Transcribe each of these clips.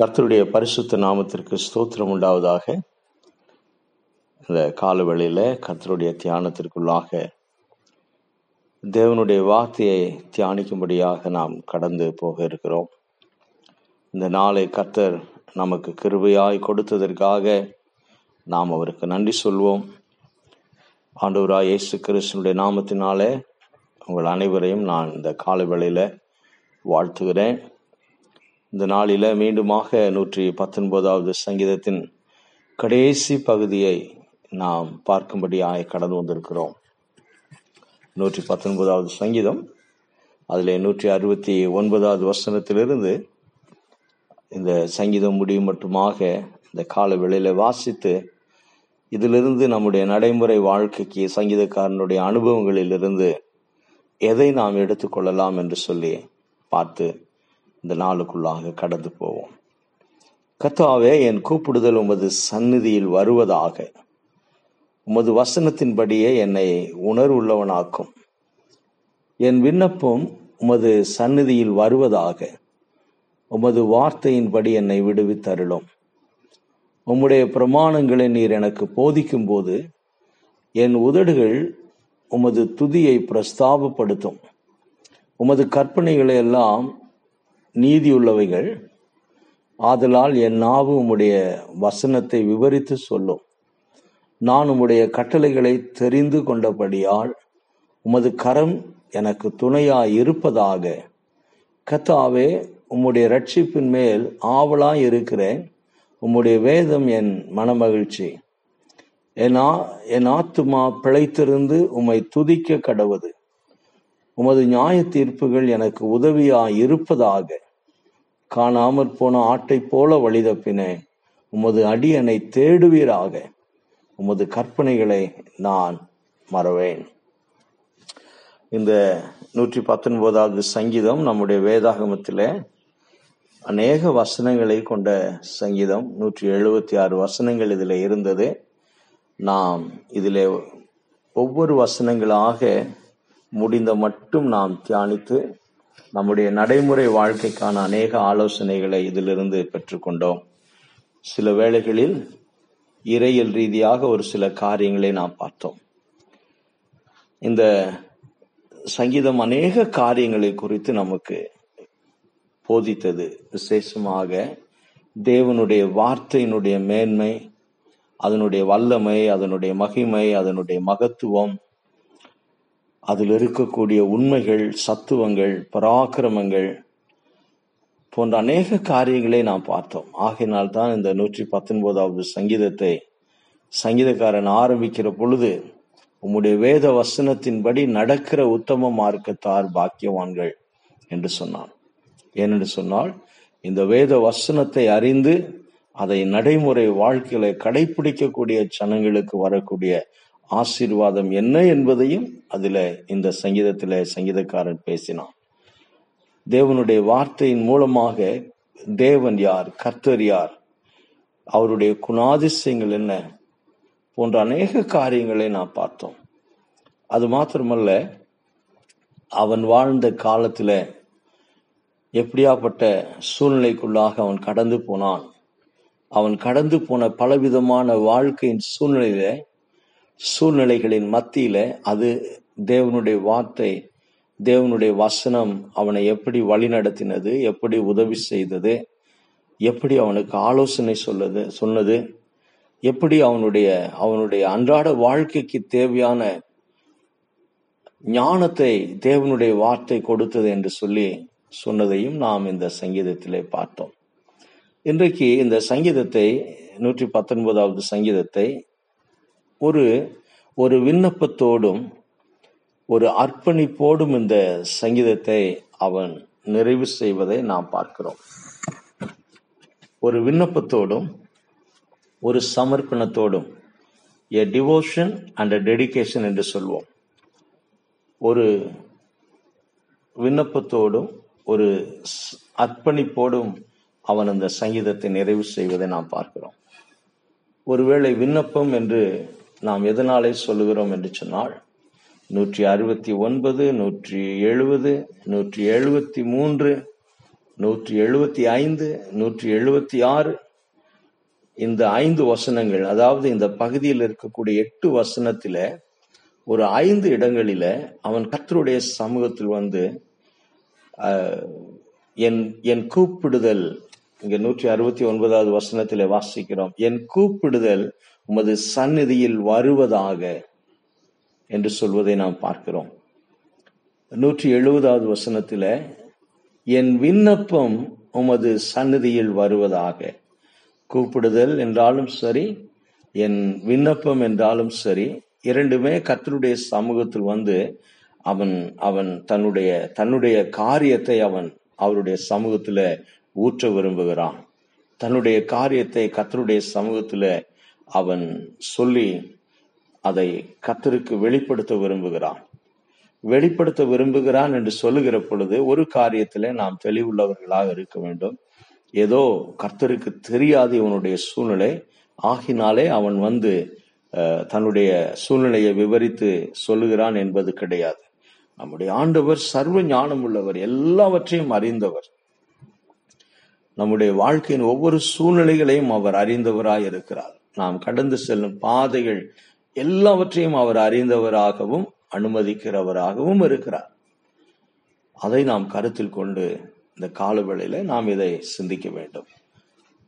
கர்த்தருடைய பரிசுத்த நாமத்திற்கு ஸ்தோத்திரம் உண்டாவதாக. இந்த காலவெளியில கர்த்தருடைய தியானத்திற்குள்ளாக தேவனுடைய வார்த்தையை தியானிக்கும்படியாக நாம் கடந்து போக இருக்கிறோம். இந்த நாளை கர்த்தர் நமக்கு கிருபையாய் கொடுத்ததற்காக நாம் அவருக்கு நன்றி சொல்வோம். ஆண்டவராய் இயேசு கிறிஸ்துனுடைய நாமத்தினாலே உங்கள் அனைவரையும் நான் இந்த காலவேளையில வாழ்த்துகிறேன். இந்த நாளில மீண்டுமாக நூற்றி பத்தொன்பதாவது சங்கீதத்தின் கடைசி பகுதியை நாம் பார்க்கும்படியாக கடந்து வந்திருக்கிறோம். நூற்றி பத்தொன்பதாவது சங்கீதம் அதில் நூற்றி அறுபத்தி ஒன்பதாவது வசனத்திலிருந்து இந்த சங்கீதம் முடியும் மட்டுமாக இந்த கால வேளையில வாசித்து இதிலிருந்து நம்முடைய நடைமுறை வாழ்க்கைக்கு சங்கீதக்காரனுடைய அனுபவங்களிலிருந்து எதை நாம் எடுத்துக்கொள்ளலாம் என்று சொல்லி பார்த்து இந்த நாளுக்குள்ளாக கடந்து போவோம். கத்தாவே என் கூப்பிடுதல் உமது சந்நிதியில் வருவதாக. உமது வசனத்தின்படியே என்னை உணர்வுள்ளவனாக்கும். என் விண்ணப்பம் உமது சந்நிதியில் வருவதாக. உமது வார்த்தையின்படி என்னை விடுவித்தருளும். உம்முடைய பிரமாணங்களை நீர் எனக்கு போதிக்கும் போது என் உதடுகள் உமது துதியை பிரஸ்தாபப்படுத்தும். உமது கற்பனைகளை எல்லாம் நீதியுள்ளவைகள் ஆதலால் என் நாவு உம்முடைய வசனத்தை விவரித்து சொல்லும். நான் உம்முடைய கட்டளைகளை தெரிந்து கொண்டபடியால் உமது கரம் எனக்கு துணையாய் இருப்பதாக கத்தாவே உம்முடைய ரட்சிப்பின் மேல் ஆவலாய் இருக்கிறேன். உம்முடைய வேதம் என் மனமகிழ்ச்சி. என் ஆ என் ஆத்துமா பிழைத்திருந்து உம்மை துதிக்க கடவுது. உமது நியாய தீர்ப்புகள் எனக்கு உதவியாய் இருப்பதாக காணாமற் போன ஆட்டை போல வழிதப்பினே. உமது அடியனை தேடுவீராக. உமது கற்பனைகளை நான் மறவேன். இந்த நூற்றி பத்தொன்பதாவது சங்கீதம் நம்முடைய வேதாகமத்தில் அநேக வசனங்களை கொண்ட சங்கீதம். நூற்றி எழுபத்தி ஆறு வசனங்கள் இதில் இருந்தது. நாம் இதில் ஒவ்வொரு வசனங்களாக முடிந்த மட்டும் நாம் தியானித்து நம்முடைய நடைமுறை வாழ்க்கைக்கான அநேக ஆலோசனைகளை இதிலிருந்து பெற்றுக்கொண்டோம். சில வேளைகளில் இறையல் ரீதியாக ஒரு சில காரியங்களை நாம் பார்த்தோம். இந்த சங்கீதம் அநேக காரியங்களை குறித்து நமக்கு போதித்தது. விசேஷமாக தேவனுடைய வார்த்தையினுடைய மேன்மை அதனுடைய வல்லமை அதனுடைய மகிமை அதனுடைய மகத்துவம் அதில் இருக்கக்கூடிய உண்மைகள் சத்துவங்கள் பராக்கிரமங்கள் போன்ற அநேக காரியங்களை நாம் பார்த்தோம். ஆகையினால் தான் இந்த நூற்றி பத்தொன்பதாவது சங்கீதத்தை சங்கீதக்காரன் ஆரம்பிக்கிற பொழுது உம்முடைய வேத வசனத்தின்படி நடக்கிற உத்தம மார்க்கத்தார் பாக்கியவான்கள் என்று சொன்னான். ஏனென்று சொன்னால் இந்த வேத வசனத்தை அறிந்து அதை நடைமுறை வாழ்க்கையில கடைபிடிக்கக்கூடிய ஜனங்களுக்கு வரக்கூடிய ஆசீர்வாதம் என்ன என்பதையும் அதில் இந்த சங்கீதத்தில் சங்கீதக்காரன் பேசினான். தேவனுடைய வார்த்தையின் மூலமாக தேவன் யார் கர்த்தர் யார் அவருடைய குணாதிசயங்கள் என்ன போன்ற அநேக காரியங்களை நாம் பார்த்தோம். அது மாத்திரமல்ல அவன் வாழ்ந்த காலத்தில் எப்படியாப்பட்ட சூழ்நிலைக்குள்ளாக அவன் கடந்து போனான். அவன் கடந்து போன பலவிதமான வாழ்க்கையின் சூழ்நிலையில சூழ்நிலைகளின் மத்தியில அது தேவனுடைய வார்த்தை தேவனுடைய வசனம் அவனை எப்படி வழிநடத்தினது எப்படி உதவி செய்தது எப்படி அவனுக்கு ஆலோசனை சொல்லது சொன்னது எப்படி அவனுடைய அவனுடைய அன்றாட வாழ்க்கைக்கு தேவையான ஞானத்தை தேவனுடைய வார்த்தை கொடுத்தது என்று சொல்லி சொன்னதையும் நாம் இந்த சங்கீதத்திலே பார்த்தோம். இன்றைக்கு இந்த சங்கீதத்தை நூற்றி பத்தொன்பதாவது சங்கீதத்தை ஒரு ஒரு விண்ணப்பத்தோடும் ஒரு அர்ப்பணிப்போடும் இந்த சங்கீதத்தை அவன் நிறைவு செய்வதை நாம் பார்க்கிறோம். ஒரு விண்ணப்பத்தோடும் ஒரு சமர்ப்பணத்தோடும் எ டிவோஷன் அண்ட் டெடிகேஷன் என்று சொல்வோம். ஒரு விண்ணப்பத்தோடும் ஒரு அர்ப்பணிப்போடும் அவன் அந்த சங்கீதத்தை நிறைவு செய்வதை நாம் பார்க்கிறோம். ஒருவேளை விண்ணப்பம் என்று நாம் எதனாலே சொல்லுகிறோம் என்று சொன்னால் நூற்றி அறுபத்தி ஒன்பது நூற்றி எழுபது நூற்றி எழுபத்தி மூன்று நூற்றி எழுபத்தி ஐந்து நூற்றி எழுபத்தி ஆறு. இந்த ஐந்து வசனங்கள் அதாவது இந்த பகுதியில் இருக்கக்கூடிய எட்டு வசனத்தில் ஒரு ஐந்து இடங்களில அவன் கத்தருடைய சமூகத்தில் வந்து என் என் கூப்பிடுதல் இங்க நூற்றி அறுபத்தி ஒன்பதாவது வசனத்தில் வாசிக்கிறோம். என் கூப்பிடுதல் உமது சந்நிதியில் வருவதாக. என்று சொல்வதை நாம் பார்க்கிறோம். நூற்றி எழுபதாவது வசனத்தில் என் விண்ணப்பம் உமது சன்னதியில் வருவதாக. கூப்பிடுதல் என்றாலும் சரி என் விண்ணப்பம் என்றாலும் சரி இரண்டுமே கத்தருடைய சமூகத்தில் வந்து அவன் அவன் தன்னுடைய தன்னுடைய காரியத்தை அவன் அவருடைய சமூகத்துல ஊற்ற விரும்புகிறான். தன்னுடைய காரியத்தை கத்தருடைய சமூகத்துல அவன் சொல்லி அதை கத்தருக்கு வெளிப்படுத்த விரும்புகிறான். வெளிப்படுத்த விரும்புகிறான் என்று சொல்லுகிற பொழுது ஒரு காரியத்திலே நாம் தெளிவுள்ளவர்களாக இருக்க வேண்டும். ஏதோ கர்த்தருக்கு தெரியாது இவனுடைய சூழ்நிலை. ஆகினாலே அவன் வந்து தன்னுடைய சூழ்நிலையை விவரித்து சொல்லுகிறான் என்பது கிடையாது. நம்முடைய ஆண்டவர் சர்வ ஞானம் உள்ளவர் எல்லாவற்றையும் அறிந்தவர். நம்முடைய வாழ்க்கையின் ஒவ்வொரு சூழ்நிலைகளையும் அவர் அறிந்தவராய் இருக்கிறார். நாம் கடந்து செல்லும் பாதைகள் எல்லாவற்றையும் அவர் அறிந்தவராகவும் அனுமதிக்கிறவராகவும் இருக்கிறார். அதை நாம் கருத்தில் கொண்டு இந்த காலவேளையில நாம் இதை சிந்திக்க வேண்டும்.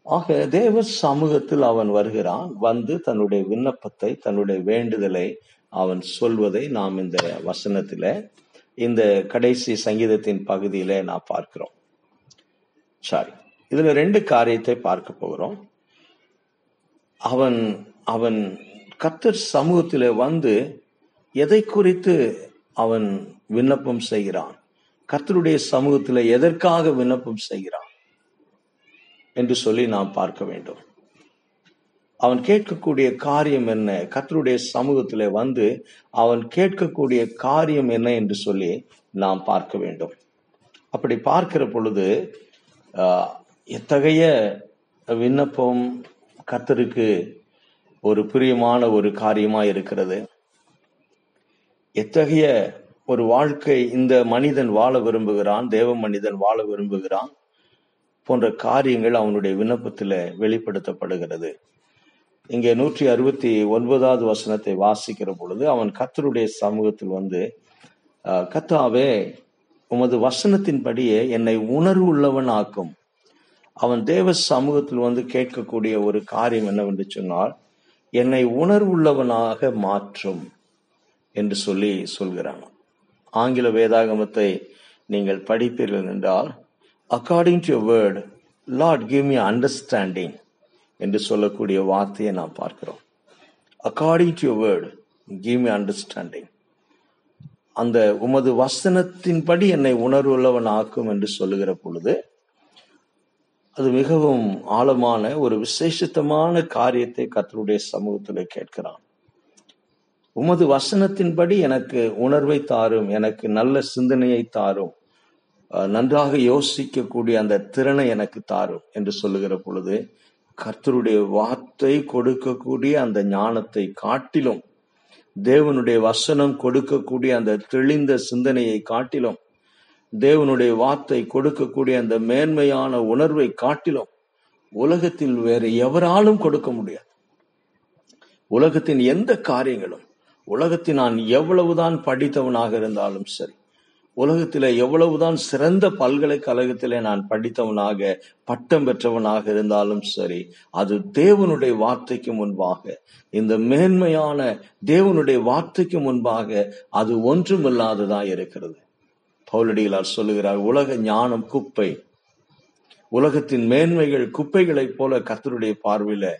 ஆக தேவ சமூகத்தில் அவன் வருகிறான். வந்து தன்னுடைய விண்ணப்பத்தை தன்னுடைய வேண்டுதலை அவன் சொல்வதை நாம் இந்த வசனத்தில இந்த கடைசி சங்கீதத்தின் பகுதியில நாம் பார்க்கிறோம். சாரி இதுல ரெண்டு காரியத்தை பார்க்க போகிறோம். அவன் அவன் கத்தர் சமூகத்தில் வந்து எதை குறித்து அவன் விண்ணப்பம் செய்கிறான்? கத்தருடைய சமூகத்தில் எதற்காக விண்ணப்பம் செய்கிறான்? என்று சொல்லி நாம் பார்க்க வேண்டும். அவன் கேட்கக்கூடிய காரியம் என்ன? கத்தருடைய சமூகத்தில் வந்து அவன் கேட்கக்கூடிய காரியம் என்ன என்று சொல்லி நாம் பார்க்க வேண்டும். அப்படி பார்க்கிற பொழுது எத்தகைய விண்ணப்பம் கத்தருக்கு ஒரு பிரியமான ஒரு காரியமா இருக்கிறது. எத்தகைய ஒரு வாழ்க்கை இந்த மனிதன் வாழ விரும்புகிறான் தேவ மனிதன் வாழ விரும்புகிறான் போன்ற காரியங்கள் அவனுடைய விண்ணப்பத்துல வெளிப்படுத்தப்படுகிறது. இங்கே நூற்றி அறுபத்தி ஒன்பதாவது வசனத்தை வாசிக்கிற பொழுது அவன் கத்தருடைய சமூகத்தில் வந்து கத்தாவே உமது வசனத்தின்படியே என்னை உணர்வு உள்ளவன் ஆக்கும் அவன் தேவ சமூகத்தில் வந்து கேட்கக்கூடிய ஒரு காரியம் என்னவென்று சொன்னால் என்னை உணர்வுள்ளவனாக மாற்றும் என்று சொல்லி சொல்கிறான். ஆங்கில வேதாகமத்தை நீங்கள் படிப்பீர்கள் என்றால் according to word lord give me understanding என்று சொல்லக்கூடிய வார்த்தையை நாம் பார்க்கிறோம். According to word give me understanding அந்த உமது வசனத்தின்படி என்னை உணர்வுள்ளவன் ஆக்கும் என்று சொல்லுகிற பொழுது அது மிகவும் ஆழமான ஒரு விசேஷித்தமான காரியத்தை கர்த்தருடைய சமூகத்தில் கேட்கிறான். உமது வசனத்தின்படி எனக்கு உணர்வை தாரும் எனக்கு நல்ல சிந்தனையை தாரும் நன்றாக யோசிக்கக்கூடிய அந்த திறனை எனக்கு தாரும் என்று சொல்லுகிற பொழுது கர்த்தருடைய வார்த்தை கொடுக்கக்கூடிய அந்த ஞானத்தை காட்டிலும் தேவனுடைய வசனம் கொடுக்கக்கூடிய அந்த தெளிந்த சிந்தனையை காட்டிலும் தேவனுடைய வார்த்தை கொடுக்கக்கூடிய அந்த மேன்மையான உணர்வை காட்டிலும் உலகத்தில் வேறு எவராலும் கொடுக்க முடியாது. உலகத்தின் எந்த காரியங்களும் உலகத்தில் நான் எவ்வளவுதான் படித்தவனாக இருந்தாலும் சரி உலகத்தில எவ்வளவுதான் சிறந்த பல்கலைக்கழகத்திலே நான் படித்தவனாக பட்டம் பெற்றவனாக இருந்தாலும் சரி அது தேவனுடைய வார்த்தைக்கு முன்பாக இந்த மேன்மையான தேவனுடைய வார்த்தைக்கு முன்பாக அது ஒன்றுமில்லாததா இருக்கிறது. பவுலடிகளார் சொல்லுகிறார் உலக ஞானம் குப்பை. உலகத்தின் மேன்மைகள் குப்பைகளைப் போல கத்தருடைய பார்வையில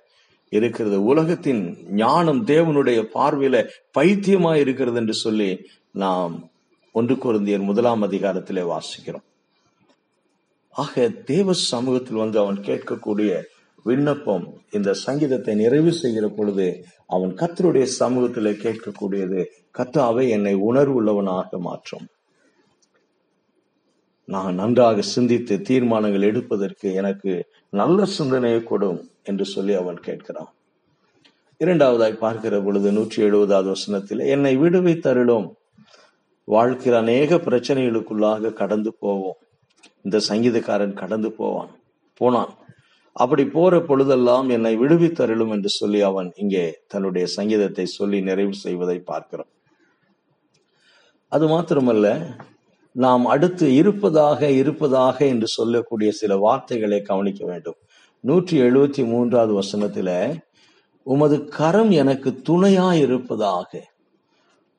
இருக்கிறது. உலகத்தின் ஞானம் தேவனுடைய பார்வையில பைத்தியமா இருக்கிறது என்று சொல்லி நாம் ஒன்று குருந்தியர் முதலாம் அதிகாரத்திலே வாசிக்கிறோம். ஆக தேவ சமூகத்தில் வந்து அவன் கேட்கக்கூடிய விண்ணப்பம் இந்த சங்கீதத்தை நிறைவு செய்கிற பொழுது அவன் கத்தருடைய சமூகத்திலே கேட்கக்கூடியது கத்தாவை என்னை உணர்வுள்ளவனாக மாற்றும். நான் நன்றாக சிந்தித்து தீர்மானங்கள் எடுப்பதற்கு எனக்கு நல்ல சிந்தனையை கொடும் என்று சொல்லி அவன் கேட்கிறான். இரண்டாவதாய் பார்க்கிற பொழுது நூற்றி எழுபதாவது வசனத்தில் என்னை விடுவை தருளும். வாழ்க்கையில் அநேக பிரச்சனைகளுக்குள்ளாக கடந்து போவோம். இந்த சங்கீதக்காரன் கடந்து போவான் போனான். அப்படி போற பொழுதெல்லாம் என்னை விடுவித்தருளும் என்று சொல்லி அவன் இங்கே தன்னுடைய சங்கீதத்தை சொல்லி நிறைவு செய்வதை பார்க்கிறோம் அது மாத்திரமல்ல நாம் அடுத்து இருப்பதாக இருப்பதாக என்று சொல்லக்கூடிய சில வார்த்தைகளை கவனிக்க வேண்டும். நூற்றி எழுபத்தி மூன்றாவது வசனத்துல உமது கரம் எனக்கு துணையா இருப்பதாக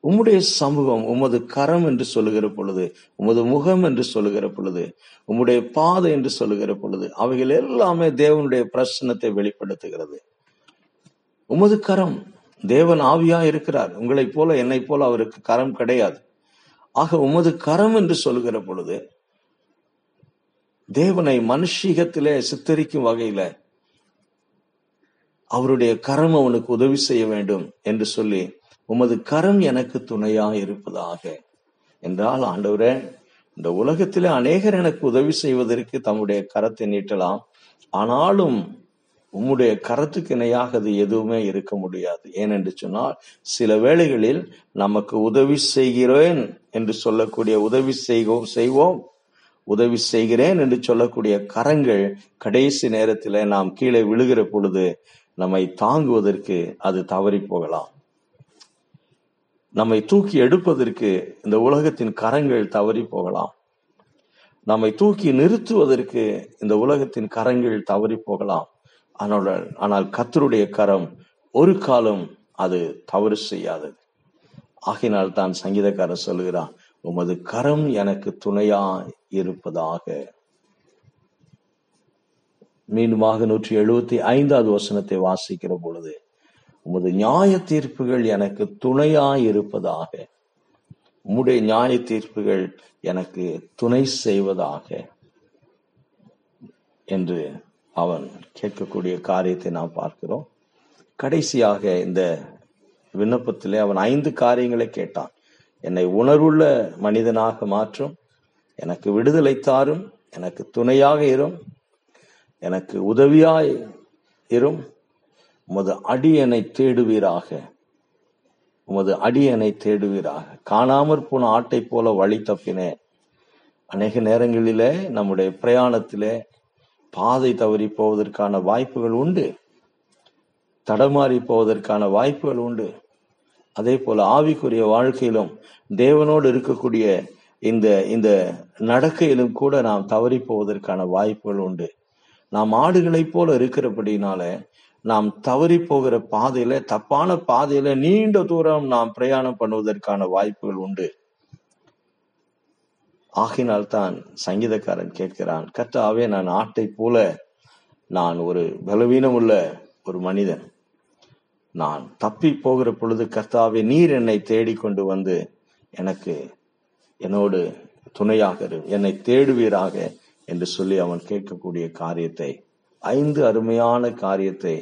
உம்முடைய சமூகம் உமது கரம் என்று சொல்லுகிற பொழுது உமது முகம் என்று சொல்லுகிற பொழுது உம்முடைய பாதை என்று சொல்லுகிற பொழுது அவைகள் எல்லாமே தேவனுடைய பிரசனத்தை வெளிப்படுத்துகிறது. உமது கரம் தேவன் ஆவியா இருக்கிறார் உங்களைப் போல என்னைப் போல அவருக்கு கரம் கிடையாது. ஆக உமது கரம் என்று சொல்லுகிற பொழுது தேவனை மனுஷீகத்திலே சித்தரிக்கும் வகையில அவருடைய கரம் அவனுக்கு உதவி செய்ய வேண்டும் என்று சொல்லி உமது கரம் எனக்கு துணையா இருப்பதாக. என்றால் ஆண்டவரே இந்த உலகத்திலே அநேகர் எனக்கு உதவி செய்வதற்கு தம்முடைய கரத்தை நீட்டலாம். ஆனாலும் உம்முடைய கரத்துக்கு இணையாக அது எதுவுமே இருக்க முடியாது. ஏனென்று சொன்னால் சில வேளைகளில் நமக்கு உதவி செய்கிறேன் என்று சொல்லக்கூடிய உதவி செய்வோம் செய்வோம். உதவி செய்கிறேன் என்று சொல்லக்கூடிய கரங்கள் கடைசி நேரத்தில் நாம் கீழே விழுகிற பொழுது நம்மை தாங்குவதற்கு அது தவறி போகலாம். நம்மை தூக்கி எடுப்பதற்கு இந்த உலகத்தின் கரங்கள் தவறி போகலாம். நம்மை தூக்கி நிறுத்துவதற்கு இந்த உலகத்தின் கரங்கள் தவறி போகலாம். ஆனால் ஆனால் கத்தருடைய கரம் ஒரு காலம் அது தவறு செய்யாதது ஆகினால் தான் சங்கீதக்காரர் சொல்லுகிறான் உமது கரம் எனக்கு துணையா இருப்பதாக. மீண்டுமாக நூற்றி எழுபத்தி ஐந்தாவது வசனத்தை வாசிக்கிற பொழுது உமது நியாய தீர்ப்புகள் எனக்கு துணையா இருப்பதாக. உம்முடைய நியாய தீர்ப்புகள் எனக்கு துணை செய்வதாக. என்று அவன் கேட்கக்கூடிய காரியத்தை நாம் பார்க்கிறோம். கடைசியாக இந்த விண்ணப்பத்திலே அவன் ஐந்து காரியங்களை கேட்டான். என்னை உணர்வுள்ள மனிதனாக மாற்றும் எனக்கு விடுதலை தாரும் எனக்கு துணையாக இரும் எனக்கு உதவியாய் இரும். உமது அடியனை தேடுவீராக உமது அடியனை தேடுவீராக. காணாமற் போன ஆட்டை போல வழி தப்பினேன். அநேக நேரங்களிலே நம்முடைய பிரயாணத்திலே பாதை தவறி போவதற்கான வாய்ப்புகள் உண்டு. தடமாறி போவதற்கான வாய்ப்புகள் உண்டு. அதே போல ஆவிக்குரிய வாழ்க்கையிலும் தேவனோடு இருக்கக்கூடிய இந்த இந்த நடக்கையிலும் கூட நாம் தவறி போவதற்கான வாய்ப்புகள் உண்டு. நாம் ஆடுகளைப் போல இருக்கிறபடினால நாம் தவறி போகிற பாதையில தப்பான பாதையில நீண்ட தூரம் நாம் பிரயாணம் பண்ணுவதற்கான வாய்ப்புகள் உண்டு. ஆகினால் தான் சங்கீதக்காரன் கேட்கிறான் கர்த்தாவே நான் ஆட்டை போல நான் ஒரு பலவீனம் உள்ள ஒரு மனிதன். நான் தப்பி போகிற பொழுது கர்த்தாவே நீர் என்னை தேடிக்கொண்டு வந்து எனக்கு என்னோடு துணையாக என்னை தேடுவீராக என்று சொல்லி அவன் கேட்கக்கூடிய காரியத்தை ஐந்து அருமையான காரியத்தை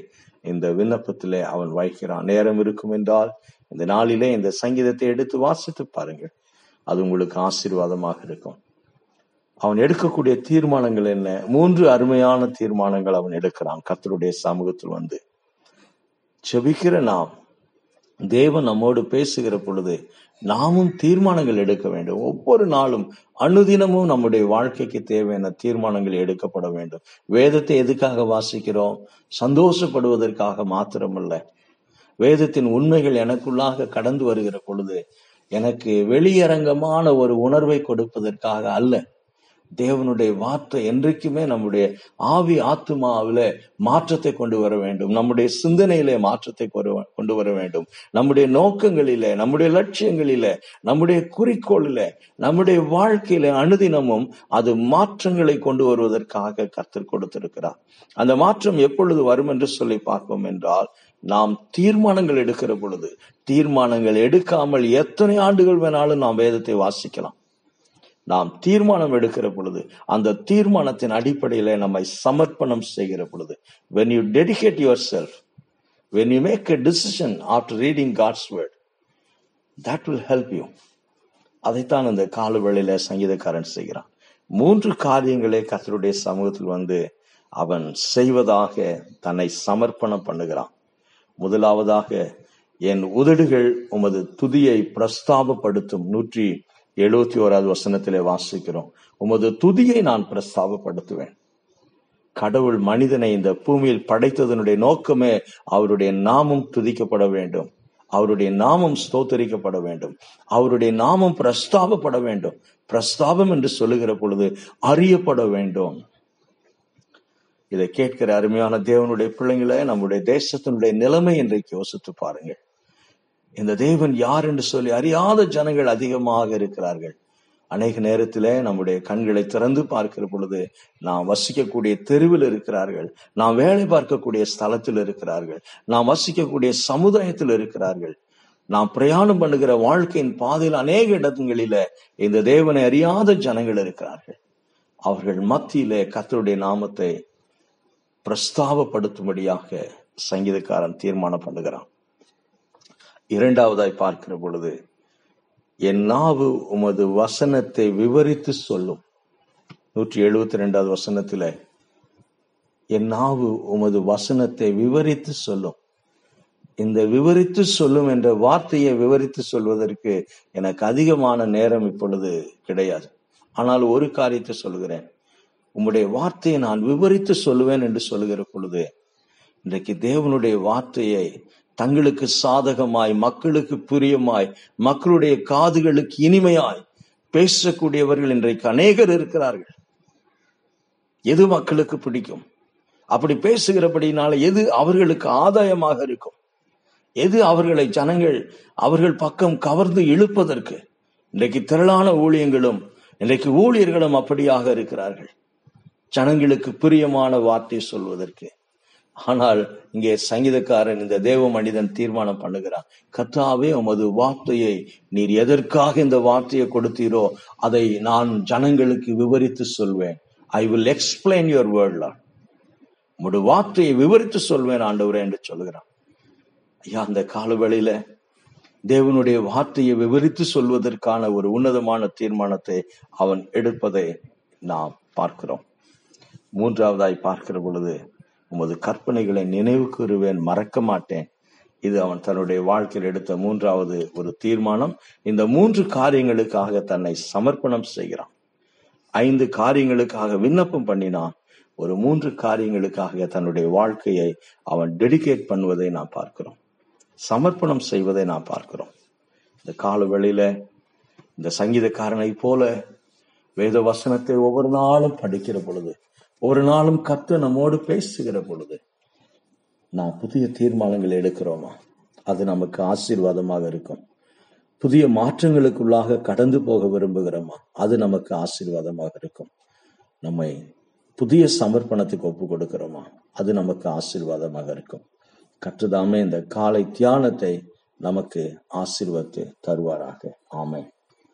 இந்த விண்ணப்பத்திலே அவன் வைக்கிறான் நேரம் இருக்கும் என்றால் இந்த நாளிலே இந்த சங்கீதத்தை எடுத்து வாசித்து பாருங்கள். அது உங்களுக்கு ஆசீர்வாதமாக இருக்கும். அவன் எடுக்கக்கூடிய தீர்மானங்கள் என்ன? மூன்று அருமையான தீர்மானங்கள் அவன் எடுக்கிறான். கத்தருடைய சமூகத்தில் வந்து செபிக்கிற நாம் தேவன் நம்மோடு பேசுகிற பொழுது நாமும் தீர்மானங்கள் எடுக்க வேண்டும். ஒவ்வொரு நாளும் அனுதினமும் நம்முடைய வாழ்க்கைக்கு தேவையான தீர்மானங்கள் எடுக்கப்பட வேண்டும். வேதத்தை எதுக்காக வாசிக்கிறோம்? சந்தோஷப்படுவதற்காக மாத்திரமல்ல. வேதத்தின் உண்மைகள் எனக்குள்ளாக கடந்து வருகிற பொழுது எனக்கு வெளியரங்கமான ஒரு உணர்வை கொடுப்பதற்காக அல்ல. தேவனுடைய வார்த்தை என்றைக்குமே நம்முடைய ஆவி ஆத்மாவில மாற்றத்தை கொண்டு வர வேண்டும். நம்முடைய சிந்தனையிலே மாற்றத்தை கொண்டு வர வேண்டும். நம்முடைய நோக்கங்களிலே நம்முடைய லட்சியங்களிலே நம்முடைய குறிக்கோளில நம்முடைய வாழ்க்கையில அனுதினமும் அது மாற்றங்களை கொண்டு வருவதற்காக கர்த்தர் கொடுத்திருக்கிறார். அந்த மாற்றம் எப்பொழுது வரும் என்று சொல்லி பார்ப்போம் என்றால் நாம் தீர்மானங்கள் எடுக்கிற பொழுது தீர்மானங்கள் எடுக்காமல் எத்தனை ஆண்டுகள் வேணாலும் நாம் வேதத்தை வாசிக்கலாம். நாம் தீர்மானம் எடுக்கிற பொழுது அந்த தீர்மானத்தின் அடிப்படையில நம்மை சமர்ப்பணம் செய்கிற பொழுது when you dedicate yourself when you make a decision after reading God's word that will help you அதைத்தான் இந்த கால வேளையில சங்கீதக்காரன் செய்கிறான். மூன்று காரியங்களை கத்தருடைய சமூகத்தில் வந்து அவன் செய்வதாக தன்னை சமர்ப்பணம் பண்ணுகிறான். முதலாவதாக என் உதடுகள் உமது துதியை பிரஸ்தாபப்படுத்தும் நூற்றி எழுபத்தி ஓராவது வசனத்திலே வாசிக்கிறோம். உமது துதியை நான் பிரஸ்தாபப்படுத்துவேன். கடவுள் மனிதனை இந்த பூமியில் படைத்ததனுடைய நோக்கமே அவருடைய நாமம் துதிக்கப்பட வேண்டும். அவருடைய நாமம் ஸ்தோத்தரிக்கப்பட வேண்டும். அவருடைய நாமம் பிரஸ்தாபப்பட வேண்டும். பிரஸ்தாபம் என்று சொல்லுகிற பொழுது அறியப்பட வேண்டும். இதை கேட்கிற அருமையான தேவனுடைய பிள்ளைங்களை நம்முடைய தேசத்தினுடைய நிலைமை இன்றைக்கு யோசித்து பாருங்கள். இந்த தேவன் யார் என்று சொல்லி அறியாத ஜனங்கள் அதிகமாக இருக்கிறார்கள். அநேக நேரத்திலே நம்முடைய கண்களை திறந்து பார்க்கிற பொழுது நாம் வசிக்கக்கூடிய தெருவில் இருக்கிறார்கள் நாம் வேலை பார்க்கக்கூடிய ஸ்தலத்தில் இருக்கிறார்கள் நாம் வசிக்கக்கூடிய சமுதாயத்தில் இருக்கிறார்கள். நாம் பிரயாணம் பண்ணுகிற வாழ்க்கையின் பாதையில் அநேக இடங்களில இந்த தேவனை அறியாத ஜனங்கள் இருக்கிறார்கள். அவர்கள் மத்தியிலே கத்தருடைய நாமத்தை பிரஸ்தாபப்படுத்தும்படியாக சங்கீதக்காரன் தீர்மானம் பண்ணுகிறான். இரண்டாவதாய் பார்க்கிற பொழுது என் நாவு உமது வசனத்தை விவரித்து சொல்லும். நூற்றி எழுபத்தி ரெண்டாவது வசனத்துல என் நாவு உமது வசனத்தை விவரித்து சொல்லும். இந்த விவரித்து சொல்லும் என்ற வார்த்தையை விவரித்து சொல்வதற்கு எனக்கு அதிகமான நேரம் இப்பொழுது கிடையாது. ஆனால் ஒரு காரியத்தை சொல்கிறேன். உம்முடைய வார்த்தையை நான் விவரித்து சொல்லுவேன் என்று சொல்லுகிற பொழுது இன்றைக்கு தேவனுடைய வார்த்தையை தங்களுக்கு சாதகமாய் மக்களுக்கு பிரியமாய் மக்களுடைய காதுகளுக்கு இனிமையாய் பேசக்கூடியவர்கள் இன்றைக்கு அநேகர் இருக்கிறார்கள். எது மக்களுக்கு பிடிக்கும்? அப்படி பேசுகிறபடினால எது அவர்களுக்கு ஆதாயமாக இருக்கும்? எது அவர்களை ஜனங்கள் அவர்கள் பக்கம் கவர்ந்து இழுப்பதற்கு? இன்றைக்கு திரளான ஊழியங்களும் இன்றைக்கு ஊழியர்களும் அப்படியாக இருக்கிறார்கள். ஜனங்களுக்கு பிரியமான வார்த்தை சொல்வதற்கு. ஆனால் இங்கே சங்கீதக்காரன் இந்த தேவ மனிதன் தீர்மானம் பண்ணுகிறான். கத்தாவே உமது வார்த்தையை நீர் எதற்காக இந்த வார்த்தையை கொடுத்தீரோ அதை நான் ஜனங்களுக்கு விவரித்து சொல்வேன். I will explain your word உமது வார்த்தையை விவரித்து சொல்வேன் ஆண்டவரே என்று சொல்கிறான் ஐயா அந்த காலவெளியில தேவனுடைய வார்த்தையை விவரித்து சொல்வதற்கான ஒரு உன்னதமான தீர்மானத்தை அவன் எடுப்பதை நாம் பார்க்கிறோம். மூன்றாவதாய் பார்க்கிற பொழுது உமது கற்பனைகளை நினைவு கூறுவேன் மறக்க மாட்டேன். இது அவன் தன்னுடைய வாழ்க்கையில் எடுத்த மூன்றாவது ஒரு தீர்மானம். இந்த மூன்று காரியங்களுக்காக தன்னை சமர்ப்பணம் செய்கிறான். ஐந்து காரியங்களுக்காக விண்ணப்பம் பண்ணினான். ஒரு மூன்று காரியங்களுக்காக தன்னுடைய வாழ்க்கையை அவன் டெடிகேட் பண்ணுவதை நாம் பார்க்கிறோம். சமர்ப்பணம் செய்வதை நாம் பார்க்கிறோம். இந்த கால வெளியில இந்த சங்கீதக்காரனை போல வேத வசனத்தை ஒவ்வொரு நாளும் படிக்கிற பொழுது ஒரு நாளும் கத்து நம்மோடு பேசுகிற பொழுது நாம் புதிய தீர்மானங்கள் எடுக்கிறோமா? அது நமக்கு ஆசீர்வாதமாக இருக்கும். புதிய மாற்றங்களுக்குள்ளாக கடந்து போக விரும்புகிறோமா? அது நமக்கு ஆசீர்வாதமாக இருக்கும். நம்மை புதிய சமர்ப்பணத்துக்கு ஒப்பு கொடுக்கிறோமா? அது நமக்கு ஆசீர்வாதமாக இருக்கும். கற்றுதாமே இந்த காலை தியானத்தை நமக்கு ஆசீர்வத்து தருவாராக. ஆமை